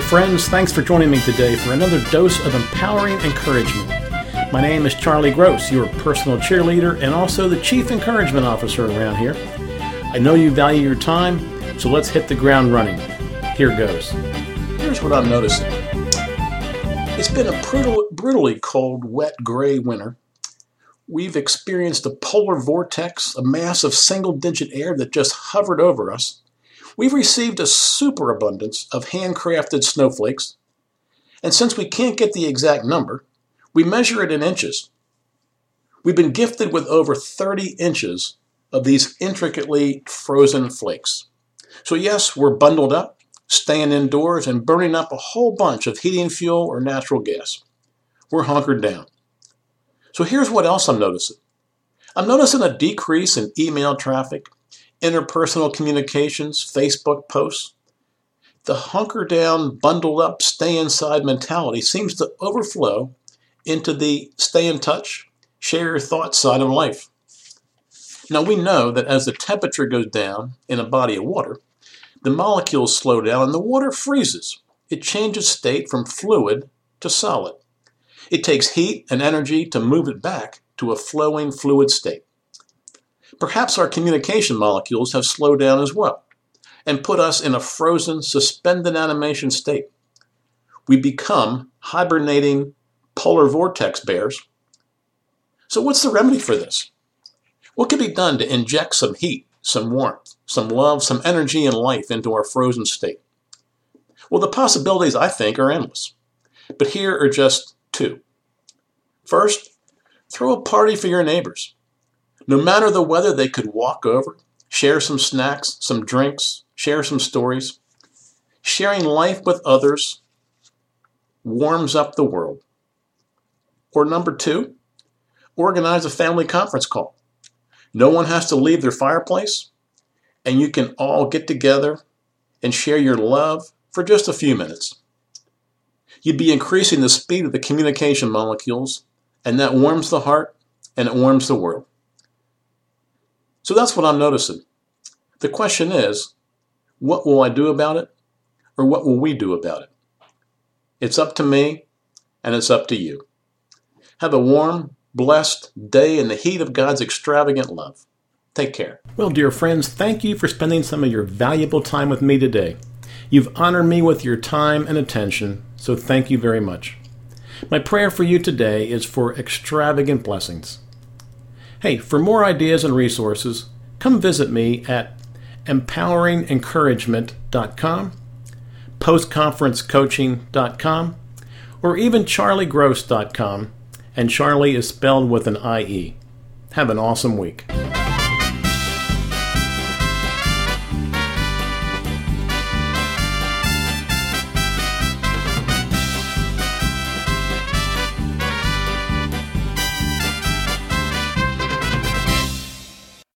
friends. Thanks for joining me today for another dose of empowering encouragement. My name is Charlie Gross, your personal cheerleader and also the Chief Encouragement Officer around here. I know you value your time, so let's hit the ground running. Here goes. Here's what I'm noticing it's been a brutal, brutally cold, wet, gray winter. We've experienced a polar vortex, a mass of single digit air that just hovered over us. We've received a superabundance of handcrafted snowflakes, and since we can't get the exact number, we measure it in inches. We've been gifted with over 30 inches of these intricately frozen flakes. So, yes, we're bundled up, staying indoors, and burning up a whole bunch of heating fuel or natural gas. We're hunkered down. So, here's what else I'm noticing I'm noticing a decrease in email traffic interpersonal communications, Facebook posts. The hunker down, bundled up, stay inside mentality seems to overflow into the stay in touch, share your thoughts side of life. Now we know that as the temperature goes down in a body of water, the molecules slow down and the water freezes. It changes state from fluid to solid. It takes heat and energy to move it back to a flowing fluid state. Perhaps our communication molecules have slowed down as well and put us in a frozen, suspended animation state. We become hibernating polar vortex bears. So, what's the remedy for this? What can be done to inject some heat, some warmth, some love, some energy and life into our frozen state? Well, the possibilities, I think, are endless. But here are just two. First, throw a party for your neighbors. No matter the weather, they could walk over, share some snacks, some drinks, share some stories. Sharing life with others warms up the world. Or number two, organize a family conference call. No one has to leave their fireplace, and you can all get together and share your love for just a few minutes. You'd be increasing the speed of the communication molecules, and that warms the heart and it warms the world. So that's what I'm noticing. The question is, what will I do about it? Or what will we do about it? It's up to me, and it's up to you. Have a warm, blessed day in the heat of God's extravagant love. Take care. Well, dear friends, thank you for spending some of your valuable time with me today. You've honored me with your time and attention, so thank you very much. My prayer for you today is for extravagant blessings. Hey, for more ideas and resources, come visit me at empoweringencouragement.com, postconferencecoaching.com, or even charliegross.com, and Charlie is spelled with an IE. Have an awesome week.